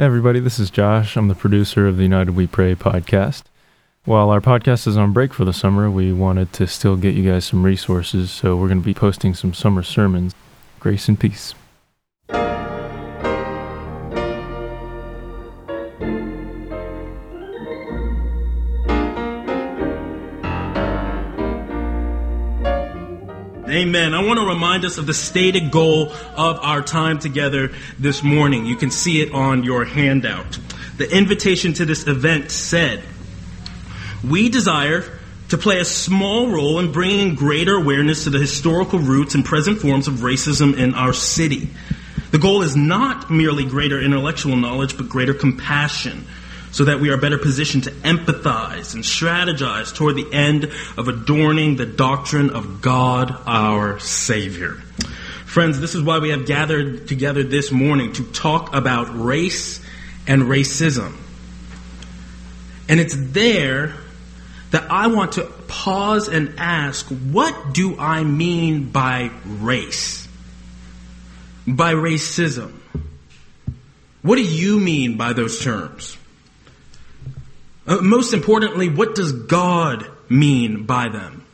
Hey, everybody, this is Josh. I'm the producer of the United We Pray podcast. While our podcast is on break for the summer, we wanted to still get you guys some resources, so we're going to be posting some summer sermons. Grace and peace. Amen. I want to remind us of the stated goal of our time together this morning. You can see it on your handout. The invitation to this event said, We desire to play a small role in bringing greater awareness to the historical roots and present forms of racism in our city. The goal is not merely greater intellectual knowledge, but greater compassion so that we are better positioned to empathize and strategize toward the end of adorning the doctrine of God our Savior. Friends, this is why we have gathered together this morning to talk about race and racism. And it's there that I want to pause and ask what do I mean by race? By racism? What do you mean by those terms? Uh, most importantly, what does God mean by them?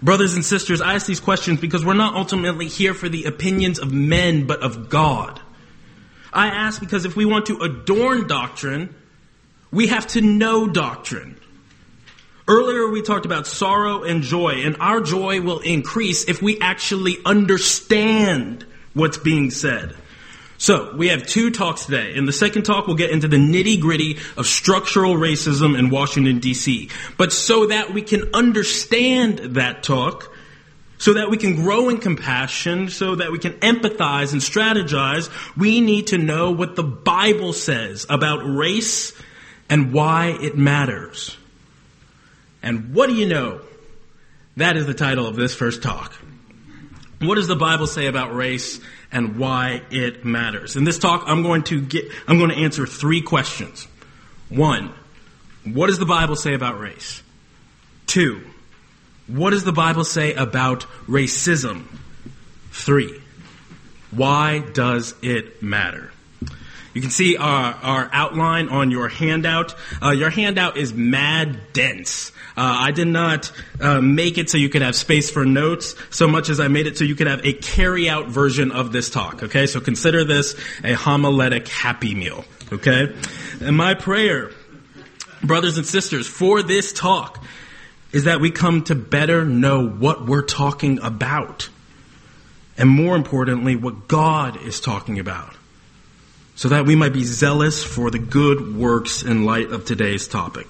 Brothers and sisters, I ask these questions because we're not ultimately here for the opinions of men, but of God. I ask because if we want to adorn doctrine, we have to know doctrine. Earlier, we talked about sorrow and joy, and our joy will increase if we actually understand what's being said. So, we have two talks today. In the second talk, we'll get into the nitty gritty of structural racism in Washington, D.C. But so that we can understand that talk, so that we can grow in compassion, so that we can empathize and strategize, we need to know what the Bible says about race and why it matters. And what do you know? That is the title of this first talk. What does the Bible say about race and why it matters. In this talk, I'm going to get, I'm going to answer three questions. One, what does the Bible say about race? Two, what does the Bible say about racism? Three, why does it matter? You can see our, our outline on your handout. Uh, your handout is mad dense. Uh, I did not uh, make it so you could have space for notes so much as I made it so you could have a carry out version of this talk. Okay, so consider this a homiletic happy meal. Okay, and my prayer, brothers and sisters, for this talk is that we come to better know what we're talking about. And more importantly, what God is talking about so that we might be zealous for the good works in light of today's topic.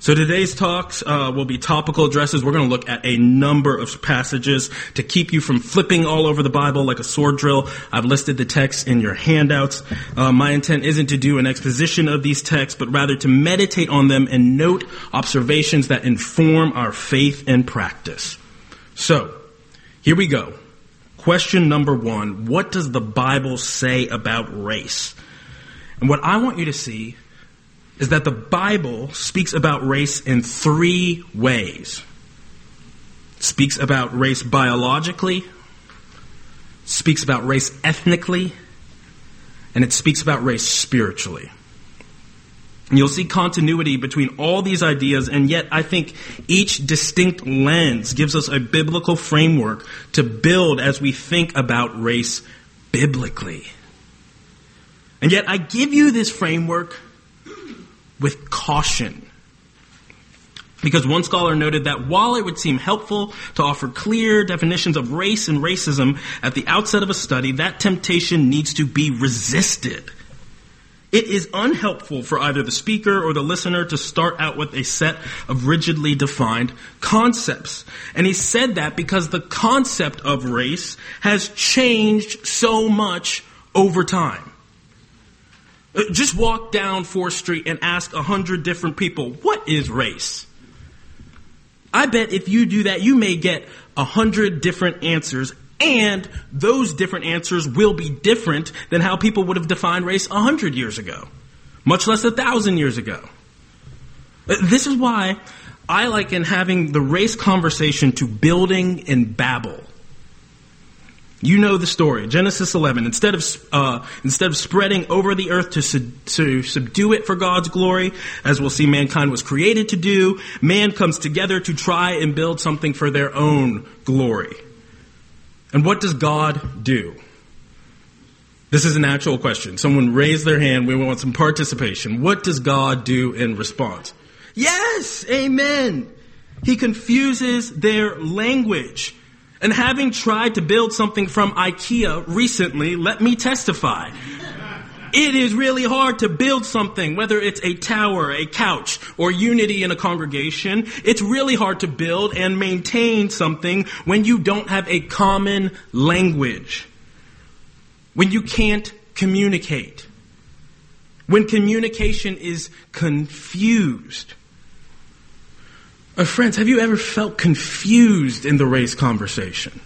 So today's talks uh, will be topical addresses. We're going to look at a number of passages to keep you from flipping all over the Bible like a sword drill. I've listed the texts in your handouts. Uh, my intent isn't to do an exposition of these texts, but rather to meditate on them and note observations that inform our faith and practice. So, here we go. Question number one What does the Bible say about race? And what I want you to see is that the Bible speaks about race in three ways. It speaks about race biologically, speaks about race ethnically, and it speaks about race spiritually. You'll see continuity between all these ideas, and yet I think each distinct lens gives us a biblical framework to build as we think about race biblically. And yet I give you this framework with caution. Because one scholar noted that while it would seem helpful to offer clear definitions of race and racism at the outset of a study, that temptation needs to be resisted. It is unhelpful for either the speaker or the listener to start out with a set of rigidly defined concepts. And he said that because the concept of race has changed so much over time. Uh, just walk down 4th Street and ask a hundred different people, what is race? I bet if you do that, you may get a hundred different answers and those different answers will be different than how people would have defined race a hundred years ago, much less a thousand years ago. Uh, this is why I liken having the race conversation to building in Babel. You know the story. Genesis 11. Instead of, uh, instead of spreading over the earth to, su- to subdue it for God's glory, as we'll see mankind was created to do, man comes together to try and build something for their own glory. And what does God do? This is an actual question. Someone raised their hand. We want some participation. What does God do in response? Yes! Amen! He confuses their language. And having tried to build something from IKEA recently, let me testify. It is really hard to build something, whether it's a tower, a couch, or unity in a congregation. It's really hard to build and maintain something when you don't have a common language. When you can't communicate. When communication is confused. Uh, friends, have you ever felt confused in the race conversation?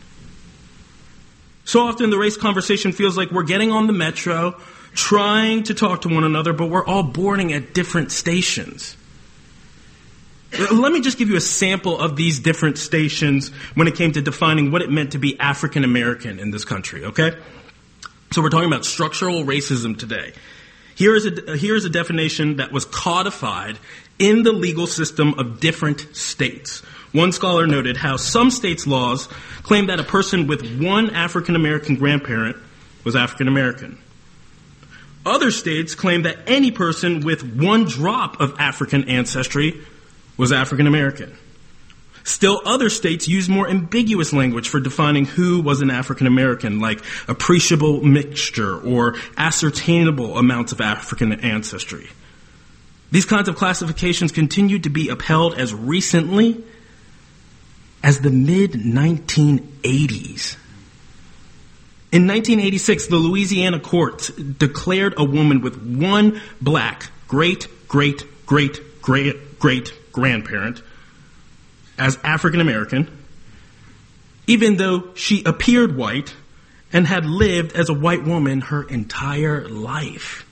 So often the race conversation feels like we're getting on the metro, trying to talk to one another, but we're all boarding at different stations. Uh, let me just give you a sample of these different stations when it came to defining what it meant to be African American in this country, okay? So we're talking about structural racism today. Here is a, here is a definition that was codified in the legal system of different states. One scholar noted how some states' laws claim that a person with one African American grandparent was African American. Other states claim that any person with one drop of African ancestry was African American. Still, other states use more ambiguous language for defining who was an African American, like appreciable mixture or ascertainable amounts of African ancestry. These kinds of classifications continued to be upheld as recently as the mid 1980s. In 1986, the Louisiana courts declared a woman with one black great, great, great, great, great grandparent as African American, even though she appeared white and had lived as a white woman her entire life.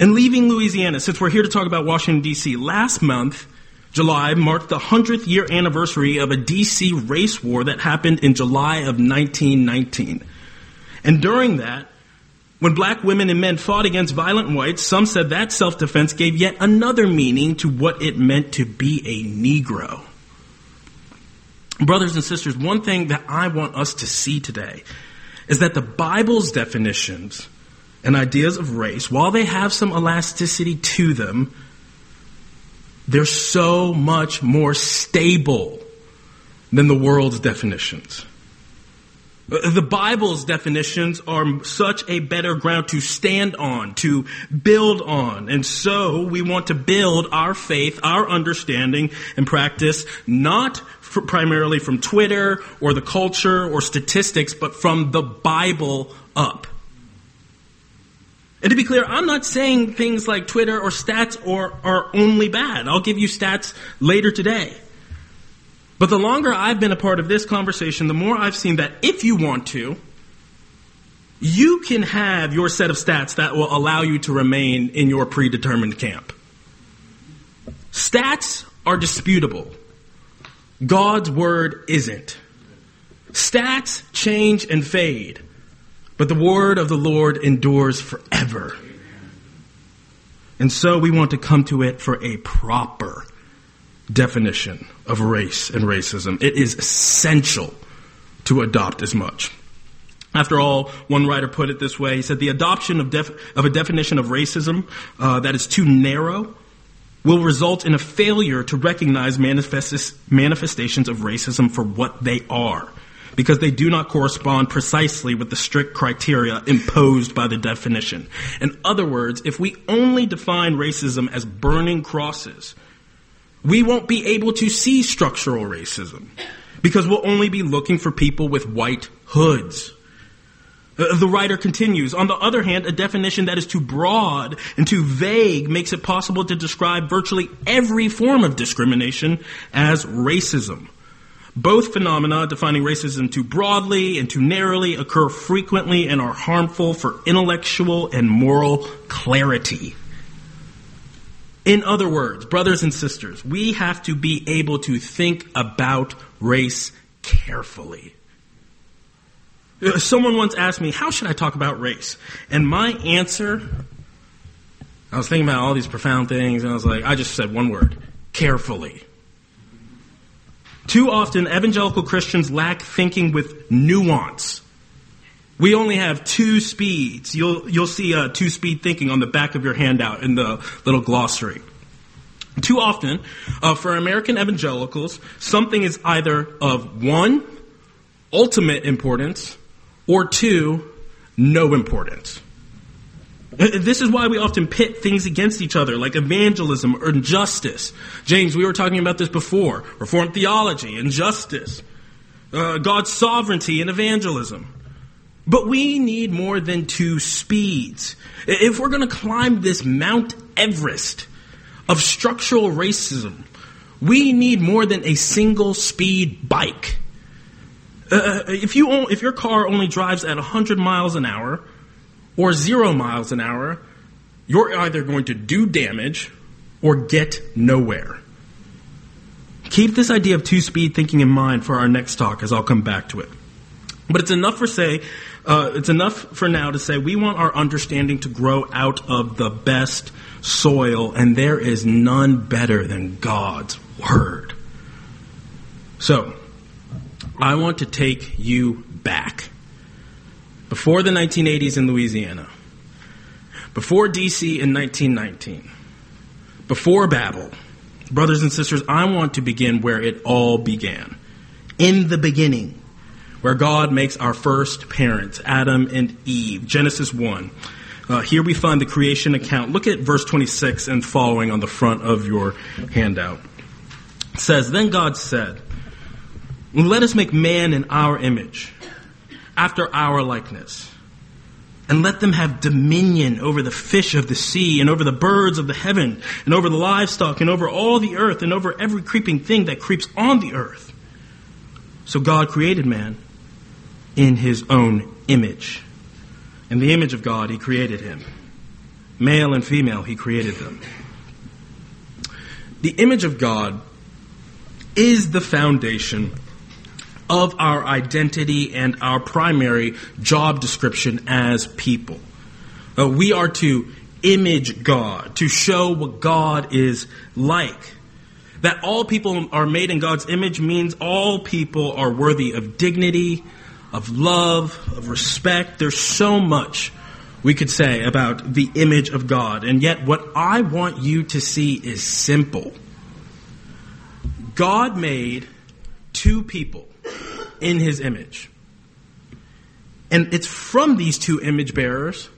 And leaving Louisiana, since we're here to talk about Washington, D.C., last month, July marked the 100th year anniversary of a D.C. race war that happened in July of 1919. And during that, when black women and men fought against violent whites, some said that self defense gave yet another meaning to what it meant to be a Negro. Brothers and sisters, one thing that I want us to see today is that the Bible's definitions and ideas of race, while they have some elasticity to them, they're so much more stable than the world's definitions. Uh, the Bible's definitions are such a better ground to stand on, to build on. And so we want to build our faith, our understanding and practice, not primarily from Twitter or the culture or statistics, but from the Bible up. And to be clear, I'm not saying things like Twitter or stats are, are only bad. I'll give you stats later today. But the longer I've been a part of this conversation, the more I've seen that if you want to, you can have your set of stats that will allow you to remain in your predetermined camp. Stats are disputable. God's word isn't. Stats change and fade. But the word of the Lord endures forever. And so we want to come to it for a proper definition of race and racism. It is essential to adopt as much. After all, one writer put it this way. He said, the adoption of, def- of a definition of racism uh, that is too narrow will result in a failure to recognize manifest- manifestations of racism for what they are because they do not correspond precisely with the strict criteria imposed by the definition. In other words, if we only define racism as burning crosses, we won't be able to see structural racism because we'll only be looking for people with white hoods. The writer continues, on the other hand, a definition that is too broad and too vague makes it possible to describe virtually every form of discrimination as racism. Both phenomena, defining racism too broadly and too narrowly, occur frequently and are harmful for intellectual and moral clarity. In other words, brothers and sisters, we have to be able to think about race carefully. Uh, Someone once asked me, How should I talk about race? And my answer, I was thinking about all these profound things, and I was like, I just said one word carefully. Too often, evangelical Christians lack thinking with nuance. We only have two speeds. You'll, you'll see uh, two speed thinking on the back of your handout in the little glossary. Too often, uh, for American evangelicals, something is either of one, ultimate importance, or two, no importance. Uh, This is why we often pit things against each other, like evangelism or justice. James, we were talking about this before Reformed theology and justice, uh, God's sovereignty and evangelism. But we need more than two speeds. If we're going to climb this Mount Everest of structural racism, we need more than a single speed bike. Uh, if, you if your car only drives at 100 miles an hour or zero miles an hour, you're either going to do damage or get nowhere. Keep this idea of two speed thinking in mind for our next talk, as I'll come back to it. But it's enough for say, uh, it's enough for now to say we want our understanding to grow out of the best soil, and there is none better than God's word. So, I want to take you back before the 1980s in Louisiana, before DC in 1919, before Babel. Brothers and sisters, I want to begin where it all began. In the beginning, where God makes our first parents, Adam and Eve. Genesis 1. Uh, here we find the creation account. Look at verse 26 and following on the front of your handout. It says, Then God said, Let us make man in our image, after our likeness. And let them have dominion over the fish of the sea, and over the birds of the heaven, and over the livestock, and over all the earth, and over every creeping thing that creeps on the earth. So God created man in his own image. In the image of God, he created him. Male and female, he created them. The image of God is the foundation of our identity and our primary job description as people. Uh, we are to image God, to show what God is like. That all people are made in God's image means all people are worthy of dignity, of love, of respect. There's so much we could say about the image of God. And yet, what I want you to see is simple God made two people in his image. And it's from these two image bearers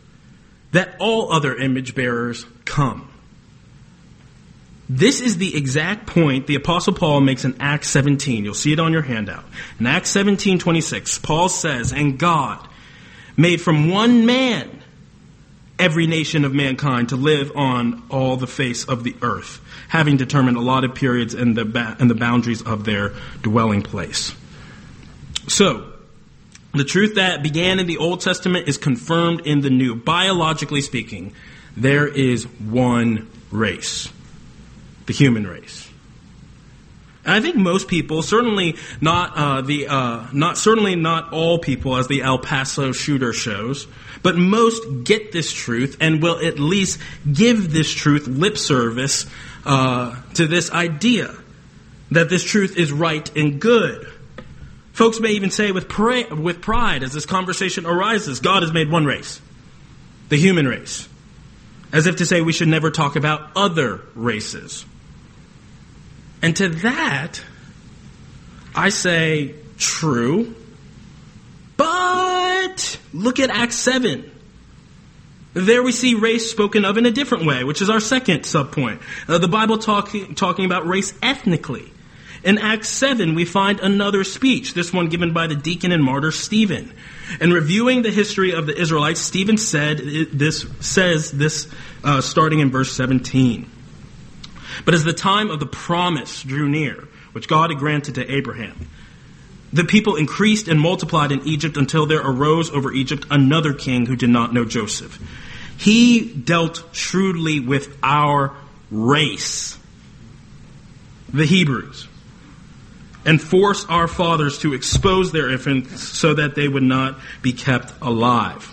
that all other image bearers come. This is the exact point the Apostle Paul makes in Acts 17. You'll see it on your handout. In Acts 17 26, Paul says, And God made from one man every nation of mankind to live on all the face of the earth, having determined allotted periods and the, ba- and the boundaries of their dwelling place. So, the truth that began in the Old Testament is confirmed in the New. Biologically speaking, there is one race the human race. And I think most people, certainly not uh, the, uh, not certainly not all people, as the El Paso shooter shows, but most get this truth and will at least give this truth lip service uh, to this idea that this truth is right and good. Folks may even say with, pra- with pride as this conversation arises, God has made one race, the human race, as if to say we should never talk about other races. And to that, I say, true. But look at Acts 7. There we see race spoken of in a different way, which is our second subpoint. Uh, the Bible talking, talking about race ethnically. In Acts 7, we find another speech, this one given by the deacon and martyr Stephen. In reviewing the history of the Israelites, Stephen said this says this uh, starting in verse 17. But as the time of the promise drew near, which God had granted to Abraham, the people increased and multiplied in Egypt until there arose over Egypt another king who did not know Joseph. He dealt shrewdly with our race, the Hebrews. And force our fathers to expose their infants so that they would not be kept alive.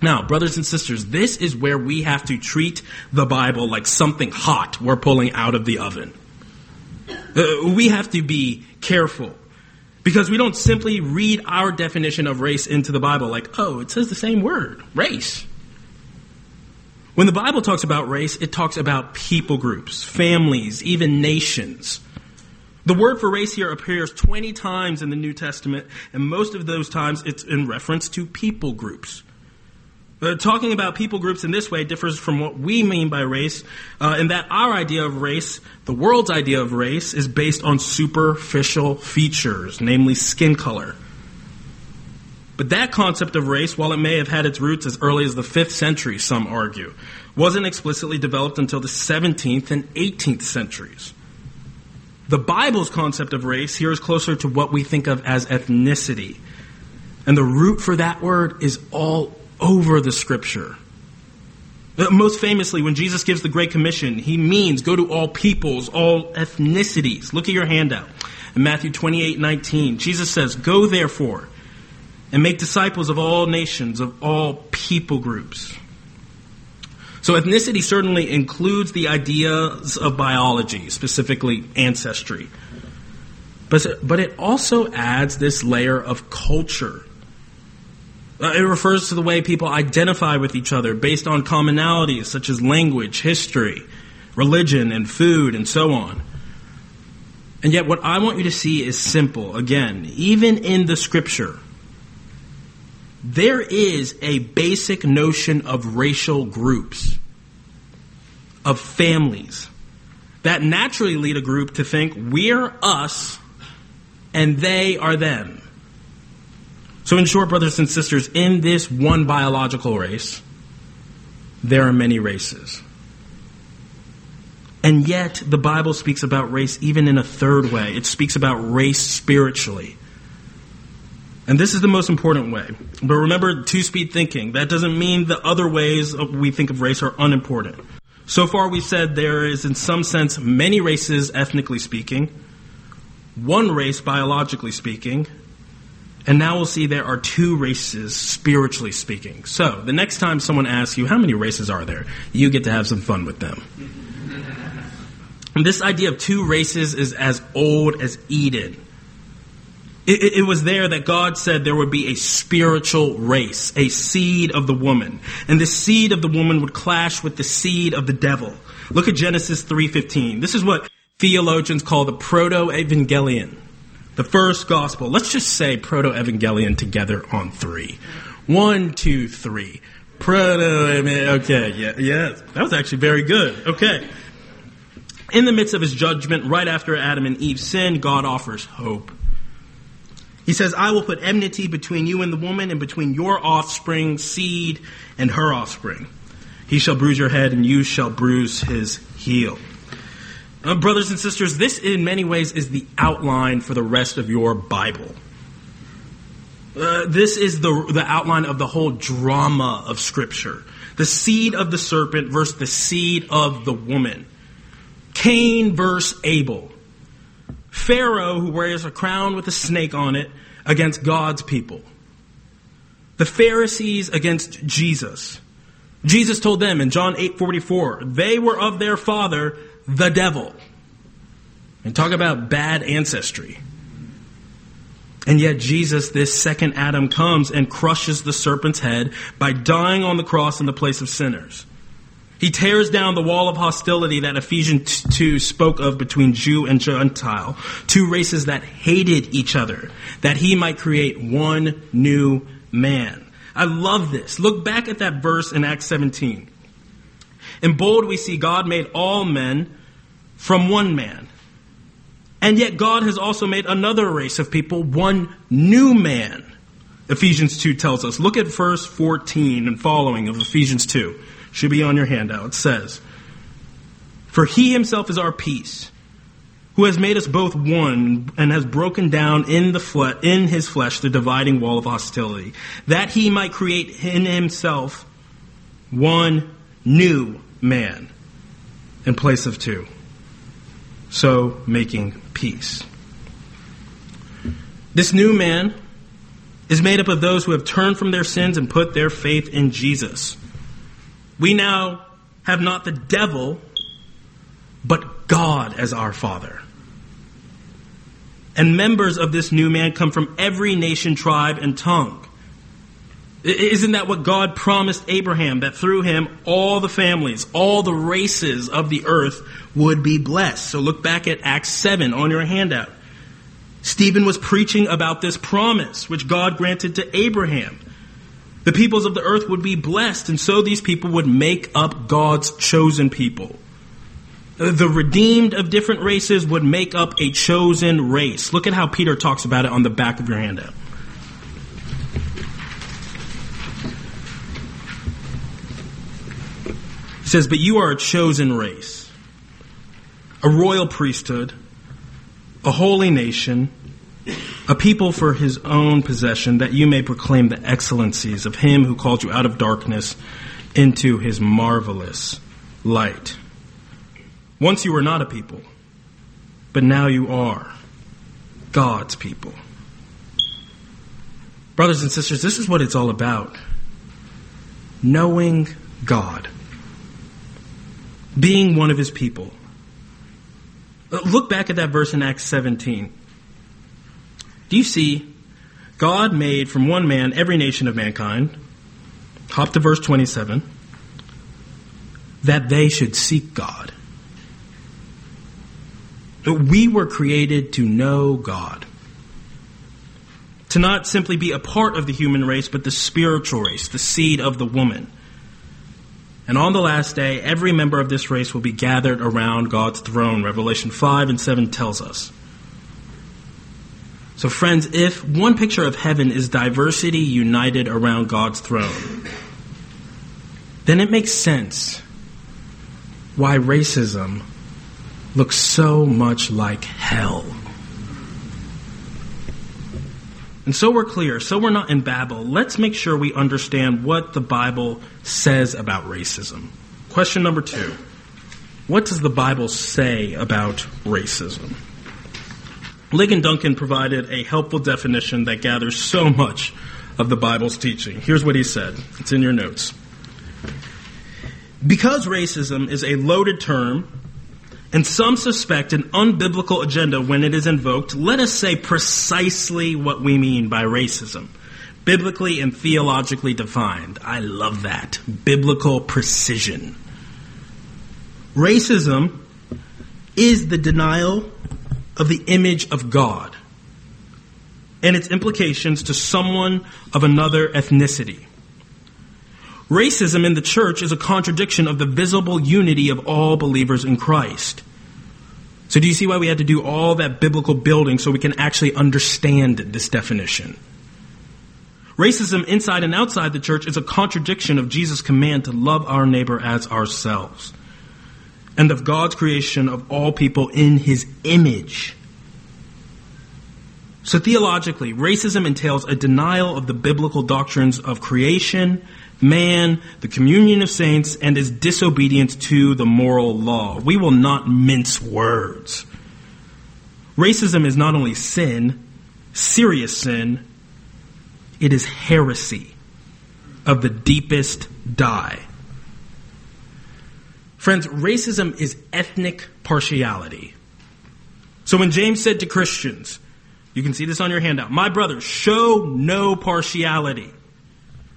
Now, brothers and sisters, this is where we have to treat the Bible like something hot we're pulling out of the oven. Uh, we have to be careful because we don't simply read our definition of race into the Bible like, oh, it says the same word, race. When the Bible talks about race, it talks about people groups, families, even nations. The word for race here appears 20 times in the New Testament, and most of those times it's in reference to people groups. Uh, talking about people groups in this way differs from what we mean by race, uh, in that our idea of race, the world's idea of race, is based on superficial features, namely skin color. But that concept of race, while it may have had its roots as early as the 5th century, some argue, wasn't explicitly developed until the 17th and 18th centuries. The Bible's concept of race here is closer to what we think of as ethnicity. And the root for that word is all over the scripture. Most famously, when Jesus gives the Great Commission, he means go to all peoples, all ethnicities. Look at your handout. In Matthew 28 19, Jesus says, Go therefore and make disciples of all nations, of all people groups. So ethnicity certainly includes the ideas of biology, specifically ancestry. But, but it also adds this layer of culture. Uh, it refers to the way people identify with each other based on commonalities such as language, history, religion, and food, and so on. And yet, what I want you to see is simple. Again, even in the scripture, there is a basic notion of racial groups, of families, that naturally lead a group to think we're us and they are them. So, in short, brothers and sisters, in this one biological race, there are many races. And yet, the Bible speaks about race even in a third way. It speaks about race spiritually. And this is the most important way. But remember two speed thinking. That doesn't mean the other ways we think of race are unimportant. So far, we've said there is, in some sense, many races ethnically speaking, one race biologically speaking, and now we'll see there are two races spiritually speaking. So, the next time someone asks you, How many races are there? you get to have some fun with them. And this idea of two races is as old as Eden. It, it, was there that God said there would be a spiritual race, a seed of the woman. And the seed of the woman would clash with the seed of the devil. Look at Genesis 3.15. This is what theologians call the proto-evangelion. The first gospel. Let's just say proto-evangelion together on three. One, two, three. Proto, okay, yeah, yeah, that was actually very good. Okay. In the midst of his judgment, right after Adam and Eve sinned, God offers hope. He says, I will put enmity between you and the woman, and between your offspring, seed, and her offspring. He shall bruise your head, and you shall bruise his heel. Uh, brothers and sisters, this in many ways is the outline for the rest of your Bible. Uh, this is the, the outline of the whole drama of Scripture. The seed of the serpent versus the seed of the woman. Cain versus Abel. Pharaoh, who wears a crown with a snake on it, against God's people. The Pharisees against Jesus. Jesus told them in John 8:44, they were of their father, the devil. And talk about bad ancestry. And yet Jesus, this second Adam, comes and crushes the serpent's head by dying on the cross in the place of sinners. He tears down the wall of hostility that Ephesians 2 spoke of between Jew and Gentile, two races that hated each other, that he might create one new man. I love this. Look back at that verse in Acts 17. In bold, we see God made all men from one man. And yet, God has also made another race of people, one new man. Ephesians 2 tells us. Look at verse 14 and following of Ephesians 2 should be on your handout. Says, For he himself is our peace, who has made us both one and has broken down in the fle- in his flesh the dividing wall of hostility, that he might create in himself one new man in place of two, so making peace. This new man is made up of those who have turned from their sins and put their faith in Jesus. We now have not the devil, but God as our Father. And members of this new man come from every nation, tribe, and tongue. Isn't that what God promised Abraham? That through him, all the families, all the races of the earth would be blessed. So look back at Acts 7 on your handout. Stephen was preaching about this promise which God granted to Abraham. The peoples of the earth would be blessed, and so these people would make up God's chosen people. The redeemed of different races would make up a chosen race. Look at how Peter talks about it on the back of your handout. He says, But you are a chosen race, a royal priesthood, a holy nation, a people for his own possession, that you may proclaim the excellencies of him who called you out of darkness into his marvelous light. Once you were not a people, but now you are God's people. Brothers and sisters, this is what it's all about knowing God being one of his people. Look back at that verse in Acts 17. Do you see? God made from one man every nation of mankind. Hop to verse 27. That they should seek God. That we were created to know God. To not simply be a part of the human race, but the spiritual race, the seed of the woman. And on the last day, every member of this race will be gathered around God's throne. Revelation 5 and 7 tells us. So, friends, if one picture of heaven is diversity united around God's throne, then it makes sense why racism looks so much like hell. And so we're clear, so we're not in Babel. Let's make sure we understand what the Bible says about racism. Question number two What does the Bible say about racism? Ligon Duncan provided a helpful definition that gathers so much of the Bible's teaching. Here's what he said it's in your notes. Because racism is a loaded term, and some suspect an unbiblical agenda when it is invoked, let us say precisely what we mean by racism. Biblically and theologically defined. I love that. Biblical precision. Racism is the denial of the image of God and its implications to someone of another ethnicity. Racism in the church is a contradiction of the visible unity of all believers in Christ. So, do you see why we had to do all that biblical building so we can actually understand this definition? Racism inside and outside the church is a contradiction of Jesus' command to love our neighbor as ourselves and of God's creation of all people in his image. So, theologically, racism entails a denial of the biblical doctrines of creation man, the communion of saints, and is disobedience to the moral law. We will not mince words. Racism is not only sin, serious sin, it is heresy of the deepest dye. Friends, racism is ethnic partiality. So when James said to Christians, you can see this on your handout, my brothers, show no partiality.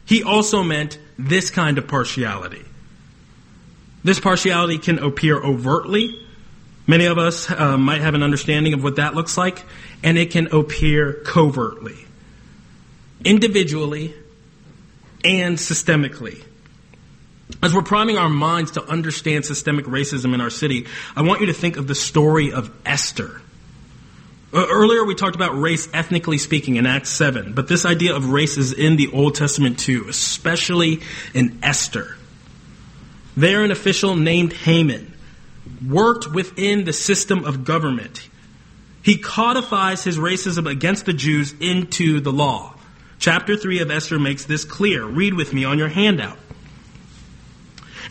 He also meant this kind of partiality. This partiality can appear overtly. Many of us uh, might have an understanding of what that looks like, and it can appear covertly, individually, and systemically. As we're priming our minds to understand systemic racism in our city, I want you to think of the story of Esther. Uh, earlier, we talked about race ethnically speaking in Acts 7, but this idea of race is in the Old Testament too, especially in Esther. There, an official named Haman worked within the system of government. He codifies his racism against the Jews into the law. Chapter 3 of Esther makes this clear. Read with me on your handout.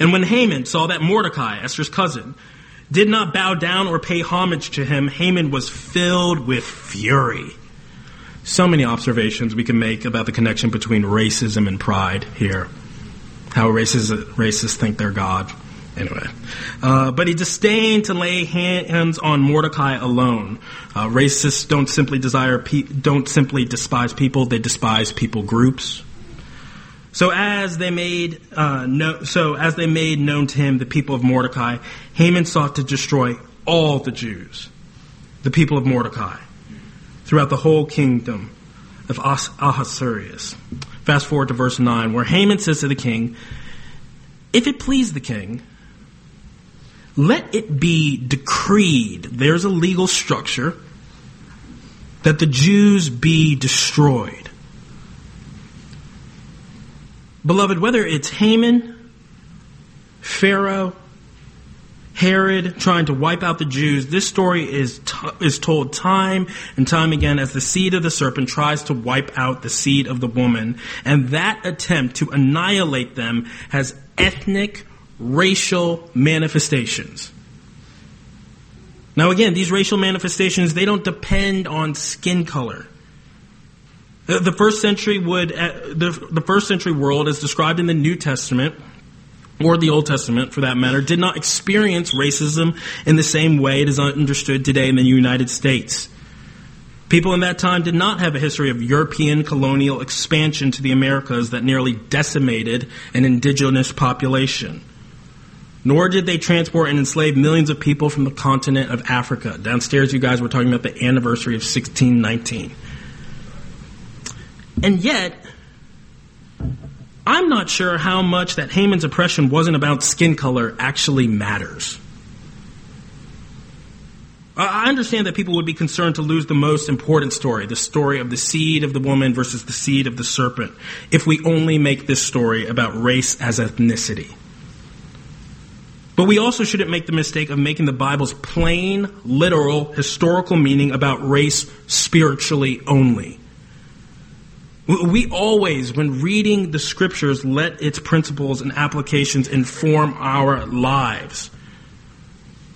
And when Haman saw that Mordecai, Esther's cousin, did not bow down or pay homage to him, Haman was filled with fury. so many observations we can make about the connection between racism and pride here. How racists, racists think they're God. Anyway, uh, but he disdained to lay hands on Mordecai alone. Uh, racists don't simply desire pe- don't simply despise people; they despise people groups. So as they made uh, no, so as they made known to him the people of Mordecai, Haman sought to destroy all the Jews, the people of Mordecai, throughout the whole kingdom of Ahasuerus. Fast forward to verse nine, where Haman says to the king, "If it please the king." Let it be decreed, there's a legal structure, that the Jews be destroyed. Beloved, whether it's Haman, Pharaoh, Herod trying to wipe out the Jews, this story is, t- is told time and time again as the seed of the serpent tries to wipe out the seed of the woman. And that attempt to annihilate them has ethnic, racial manifestations. Now, again, these racial manifestations, they don't depend on skin color. The first century would, uh, the, the first century world, as described in the New Testament, or the Old Testament for that matter, did not experience racism in the same way it is understood today in the United States. People in that time did not have a history of European colonial expansion to the Americas that nearly decimated an indigenous population. Nor did they transport and enslave millions of people from the continent of Africa. Downstairs, you guys were talking about the anniversary of 1619. And yet, I'm not sure how much that Haman's oppression wasn't about skin color actually matters. I understand that people would be concerned to lose the most important story, the story of the seed of the woman versus the seed of the serpent, if we only make this story about race as ethnicity. But we also shouldn't make the mistake of making the Bible's plain, literal, historical meaning about race spiritually only. We always, when reading the scriptures, let its principles and applications inform our lives.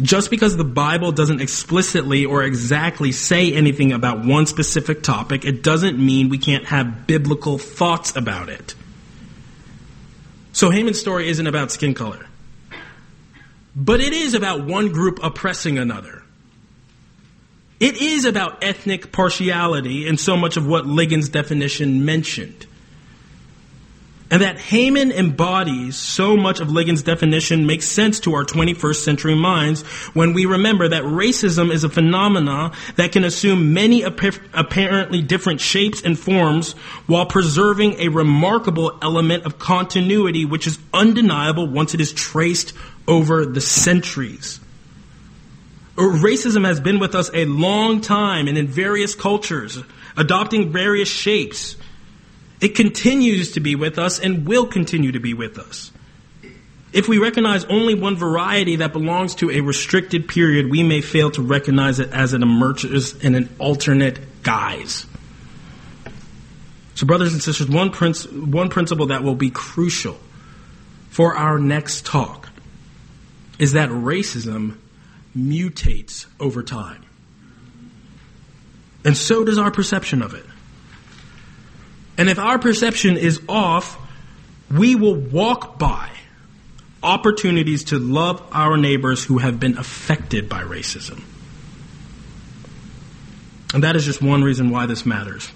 Just because the Bible doesn't explicitly or exactly say anything about one specific topic, it doesn't mean we can't have biblical thoughts about it. So Haman's story isn't about skin color. But it is about one group oppressing another. It is about ethnic partiality in so much of what Ligon's definition mentioned. And that Haman embodies so much of Ligon's definition makes sense to our 21st century minds when we remember that racism is a phenomenon that can assume many apparently different shapes and forms while preserving a remarkable element of continuity which is undeniable once it is traced over the centuries. Racism has been with us a long time and in various cultures, adopting various shapes. It continues to be with us and will continue to be with us. If we recognize only one variety that belongs to a restricted period, we may fail to recognize it as it emerges in an alternate guise. So, brothers and sisters, one, princ- one principle that will be crucial for our next talk is that racism mutates over time. And so does our perception of it. And if our perception is off, we will walk by opportunities to love our neighbors who have been affected by racism. And that is just one reason why this matters.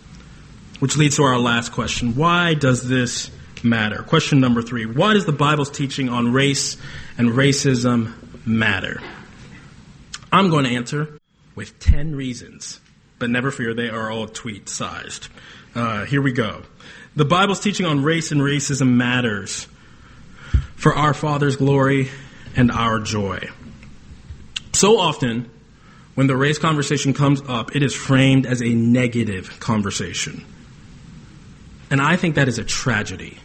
Which leads to our last question Why does this matter? Question number three Why does the Bible's teaching on race and racism matter? I'm going to answer with 10 reasons, but never fear, they are all tweet sized. Uh, here we go. The Bible's teaching on race and racism matters for our Father's glory and our joy. So often, when the race conversation comes up, it is framed as a negative conversation. And I think that is a tragedy.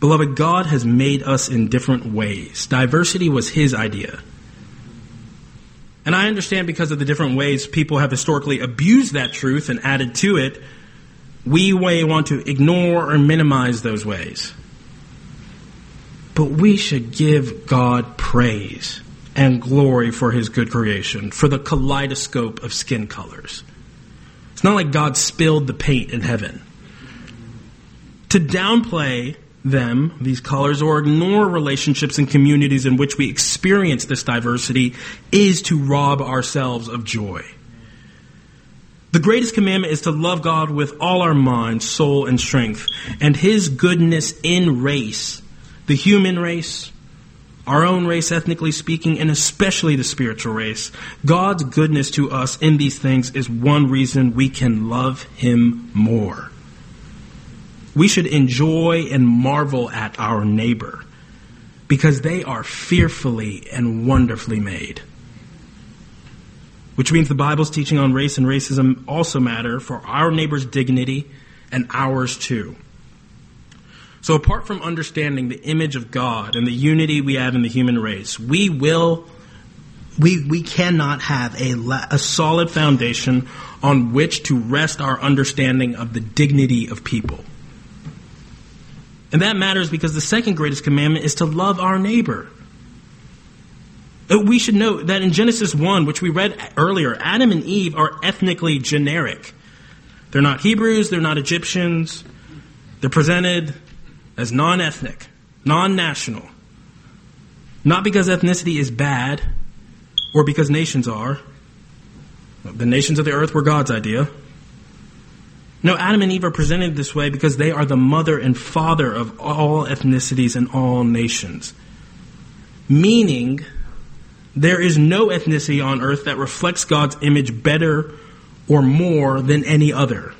Beloved, God has made us in different ways. Diversity was His idea. And I understand because of the different ways people have historically abused that truth and added to it, we may want to ignore or minimize those ways. But we should give God praise and glory for his good creation, for the kaleidoscope of skin colors. It's not like God spilled the paint in heaven. To downplay them, these colors, or ignore relationships and communities in which we experience this diversity is to rob ourselves of joy. The greatest commandment is to love God with all our mind, soul, and strength, and His goodness in race, the human race, our own race, ethnically speaking, and especially the spiritual race. God's goodness to us in these things is one reason we can love Him more. We should enjoy and marvel at our neighbor because they are fearfully and wonderfully made. Which means the Bible's teaching on race and racism also matter for our neighbor's dignity and ours too. So, apart from understanding the image of God and the unity we have in the human race, we will, we, we cannot have a, a solid foundation on which to rest our understanding of the dignity of people. And that matters because the second greatest commandment is to love our neighbor. We should note that in Genesis 1, which we read earlier, Adam and Eve are ethnically generic. They're not Hebrews, they're not Egyptians. They're presented as non ethnic, non national. Not because ethnicity is bad or because nations are. The nations of the earth were God's idea. No, Adam and Eve are presented this way because they are the mother and father of all ethnicities and all nations. Meaning, there is no ethnicity on earth that reflects God's image better or more than any other.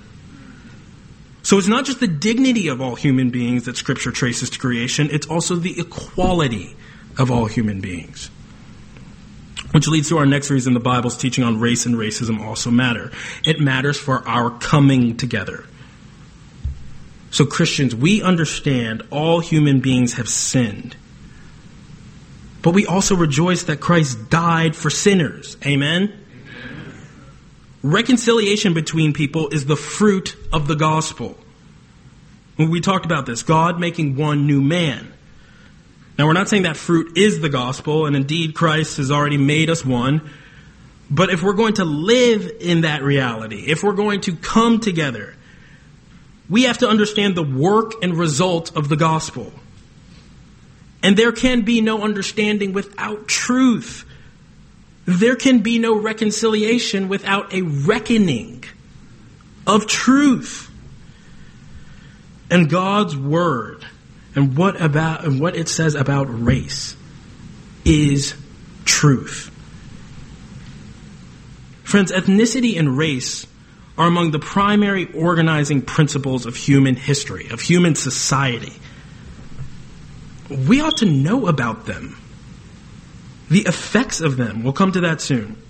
So it's not just the dignity of all human beings that Scripture traces to creation, it's also the equality of all human beings. Which leads to our next reason the Bible's teaching on race and racism also matter. It matters for our coming together. So, Christians, we understand all human beings have sinned. But we also rejoice that Christ died for sinners. Amen? Amen? Reconciliation between people is the fruit of the gospel. When we talked about this God making one new man. Now, we're not saying that fruit is the gospel, and indeed Christ has already made us one. But if we're going to live in that reality, if we're going to come together, we have to understand the work and result of the gospel. And there can be no understanding without truth. There can be no reconciliation without a reckoning of truth. And God's word and what about and what it says about race is truth. Friends, ethnicity and race are among the primary organizing principles of human history, of human society. We ought to know about them. The effects of them. We'll come to that soon.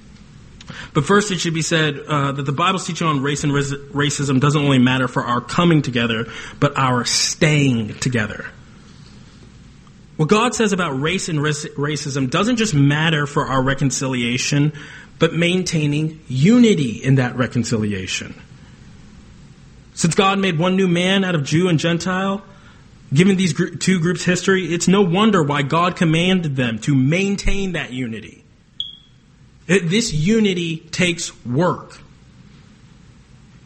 But first, it should be said uh, that the Bible's teaching on race and racism doesn't only matter for our coming together, but our staying together. What God says about race and racism doesn't just matter for our reconciliation, but maintaining unity in that reconciliation. Since God made one new man out of Jew and Gentile, given these two groups' history, it's no wonder why God commanded them to maintain that unity. This unity takes work.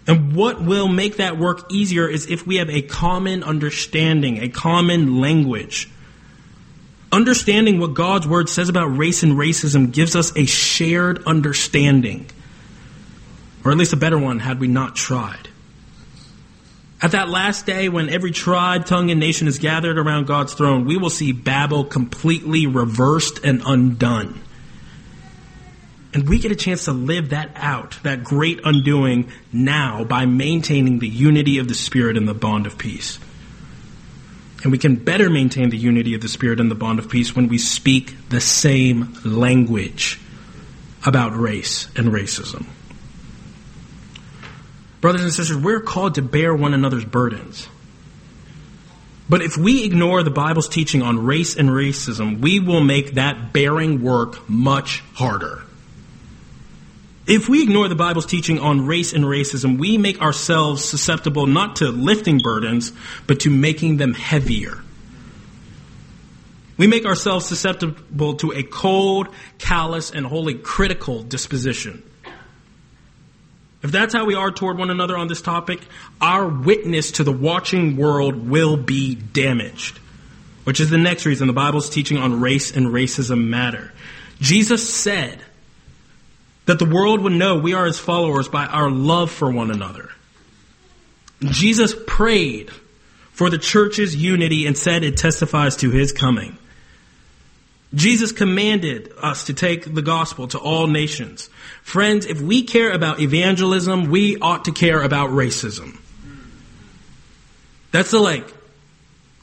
And what will make that work easier is if we have a common understanding, a common language Understanding what God's word says about race and racism gives us a shared understanding, or at least a better one had we not tried. At that last day, when every tribe, tongue, and nation is gathered around God's throne, we will see Babel completely reversed and undone. And we get a chance to live that out, that great undoing, now by maintaining the unity of the Spirit and the bond of peace. And we can better maintain the unity of the Spirit and the bond of peace when we speak the same language about race and racism. Brothers and sisters, we're called to bear one another's burdens. But if we ignore the Bible's teaching on race and racism, we will make that bearing work much harder. If we ignore the Bible's teaching on race and racism, we make ourselves susceptible not to lifting burdens, but to making them heavier. We make ourselves susceptible to a cold, callous, and wholly critical disposition. if that's how we are toward one another on this topic, our witness to the watching world will be damaged. Which is the next reason the Bible's teaching on race and racism matter. Jesus said that the world would know we are his followers by our love for one another. Jesus prayed for the church's unity and said it testifies to his coming. Jesus commanded us to take the gospel to all nations. Friends, if we care about evangelism, we ought to care about racism. That's the like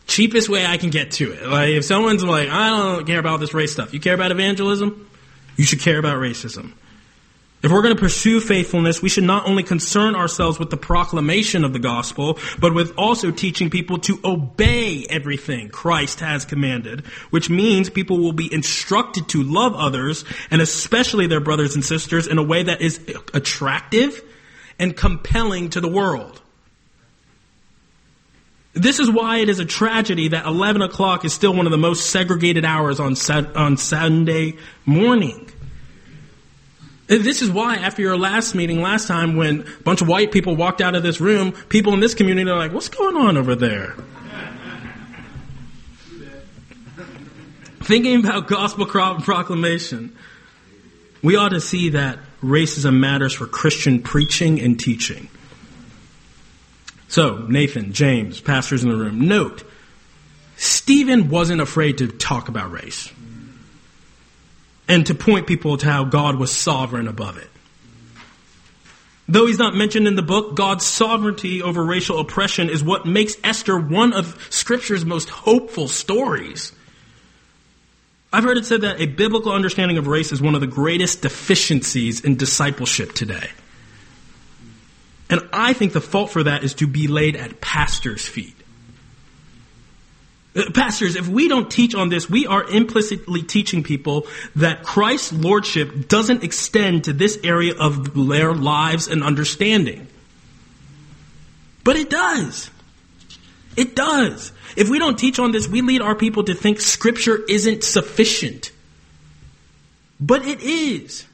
cheapest way I can get to it. Like if someone's like, I don't care about this race stuff. You care about evangelism? You should care about racism. If we're going to pursue faithfulness, we should not only concern ourselves with the proclamation of the gospel, but with also teaching people to obey everything Christ has commanded, which means people will be instructed to love others, and especially their brothers and sisters, in a way that is attractive and compelling to the world. This is why it is a tragedy that 11 o'clock is still one of the most segregated hours on, on Sunday morning. This is why, after your last meeting last time, when a bunch of white people walked out of this room, people in this community are like, what's going on over there? Thinking about gospel proclamation, we ought to see that racism matters for Christian preaching and teaching. So, Nathan, James, pastors in the room, note, Stephen wasn't afraid to talk about race and to point people to how God was sovereign above it. Though he's not mentioned in the book, God's sovereignty over racial oppression is what makes Esther one of Scripture's most hopeful stories. I've heard it said that a biblical understanding of race is one of the greatest deficiencies in discipleship today. And I think the fault for that is to be laid at pastors' feet. Pastors, if we don't teach on this, we are implicitly teaching people that Christ's lordship doesn't extend to this area of their lives and understanding. But it does. It does. If we don't teach on this, we lead our people to think scripture isn't sufficient. But it is.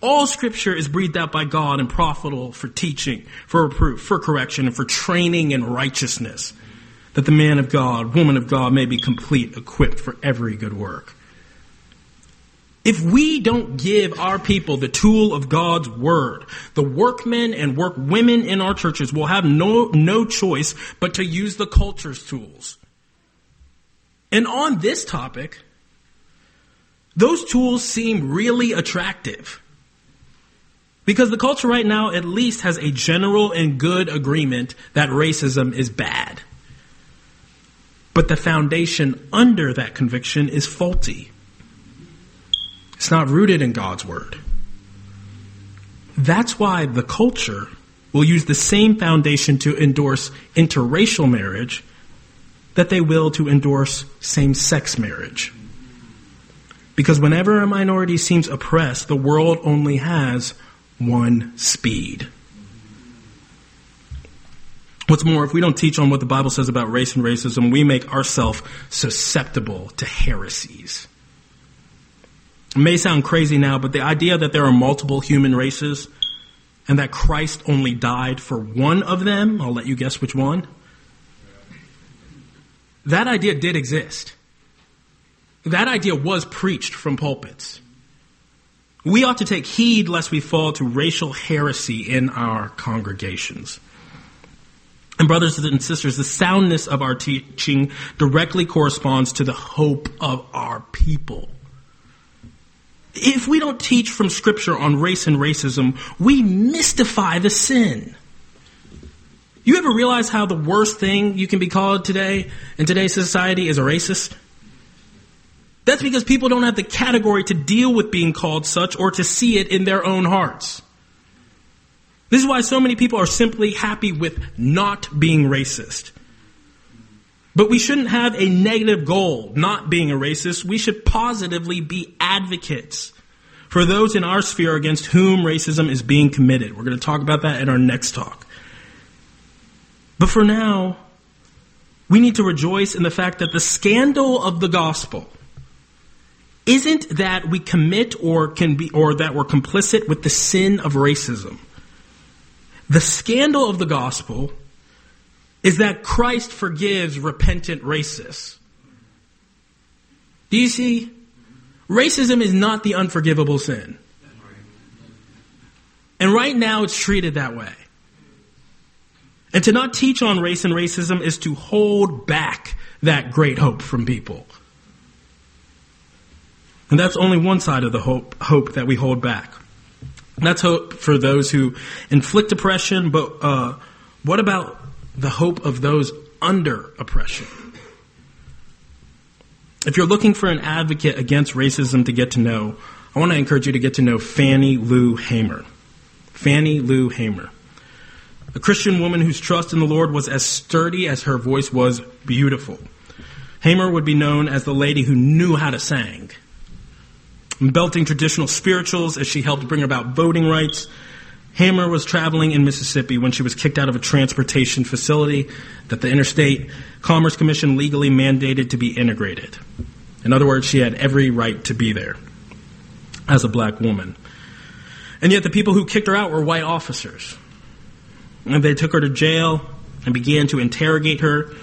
All scripture is breathed out by God and profitable for teaching, for reproof, for correction, and for training in righteousness that the man of God, woman of God may be complete, equipped for every good work. If we don't give our people the tool of God's word, the workmen and workwomen in our churches will have no, no choice but to use the culture's tools. And on this topic, those tools seem really attractive. Because the culture right now at least has a general and good agreement that racism is bad. But the foundation under that conviction is faulty. It's not rooted in God's word. That's why the culture will use the same foundation to endorse interracial marriage that they will to endorse same sex marriage. Because whenever a minority seems oppressed, the world only has one speed. What's more, if we don't teach on what the Bible says about race and racism, we make ourselves susceptible to heresies. It may sound crazy now, but the idea that there are multiple human races and that Christ only died for one of them, I'll let you guess which one. That idea did exist. That idea was preached from pulpits. We ought to take heed lest we fall to racial heresy in our congregations. And brothers and sisters, the soundness of our teaching directly corresponds to the hope of our people. If we don't teach from scripture on race and racism, we mystify the sin. You ever realize how the worst thing you can be called today in today's society is a racist? That's because people don't have the category to deal with being called such or to see it in their own hearts. This is why so many people are simply happy with not being racist. But we shouldn't have a negative goal, not being a racist. We should positively be advocates for those in our sphere against whom racism is being committed. We're going to talk about that in our next talk. But for now, we need to rejoice in the fact that the scandal of the gospel isn't that we commit or can be or that we're complicit with the sin of racism. The scandal of the gospel is that Christ forgives repentant racists. Do you see? Racism is not the unforgivable sin. And right now it's treated that way. And to not teach on race and racism is to hold back that great hope from people. And that's only one side of the hope, hope that we hold back. That's hope for those who inflict oppression, but uh, what about the hope of those under oppression? If you're looking for an advocate against racism to get to know, I want to encourage you to get to know Fannie Lou Hamer. Fannie Lou Hamer. A Christian woman whose trust in the Lord was as sturdy as her voice was beautiful. Hamer would be known as the lady who knew how to sing belting traditional spirituals as she helped bring about voting rights. Hamer was traveling in Mississippi when she was kicked out of a transportation facility that the Interstate Commerce Commission legally mandated to be integrated. In other words, she had every right to be there as a black woman. And yet, the people who kicked her out were white officers. And they took her to jail and began to interrogate her.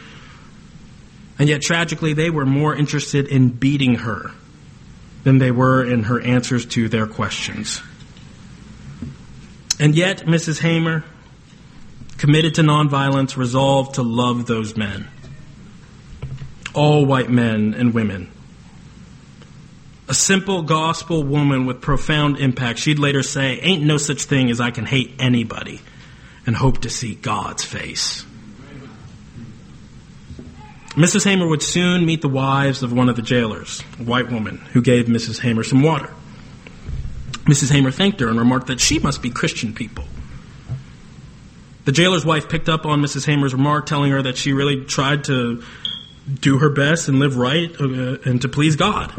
And yet, tragically, they were more interested in beating her than they were in her answers to their questions. And yet, Mrs. Hamer, committed to nonviolence, resolved to love those men. All white men and women. A simple gospel woman with profound impact. She'd later say, Ain't no such thing as I can hate anybody and hope to see God's face. Mrs. Hamer would soon meet the wives of one of the jailers, a white woman, who gave Mrs. Hamer some water. Mrs. Hamer thanked her and remarked that she must be Christian people. The jailer's wife picked up on Mrs. Hamer's remark, telling her that she really tried to do her best and live right uh, and to please God.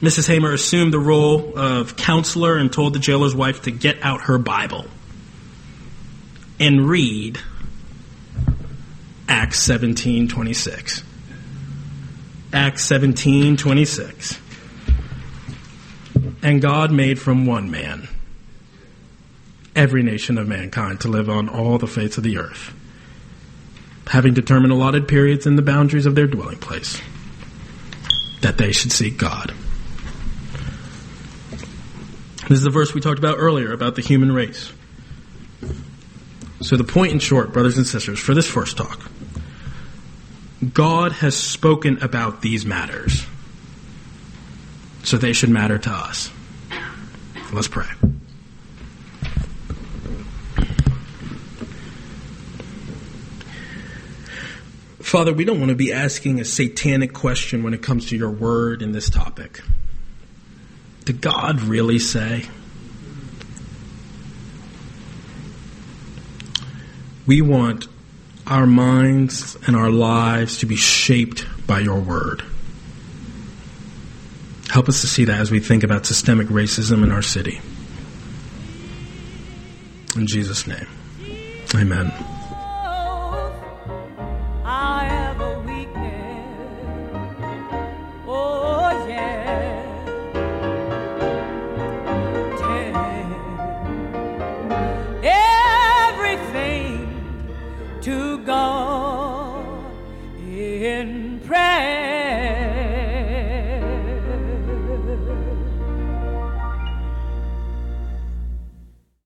Mrs. Hamer assumed the role of counselor and told the jailer's wife to get out her Bible and read Acts 17 26. Acts 17 26. And God made from one man every nation of mankind to live on all the face of the earth, having determined allotted periods and the boundaries of their dwelling place, that they should seek God. This is the verse we talked about earlier about the human race. So, the point in short, brothers and sisters, for this first talk God has spoken about these matters. So they should matter to us. Let's pray. Father, we don't want to be asking a satanic question when it comes to your word in this topic. Did God really say? We want our minds and our lives to be shaped by your word. Help us to see that as we think about systemic racism in our city. In Jesus' name, amen.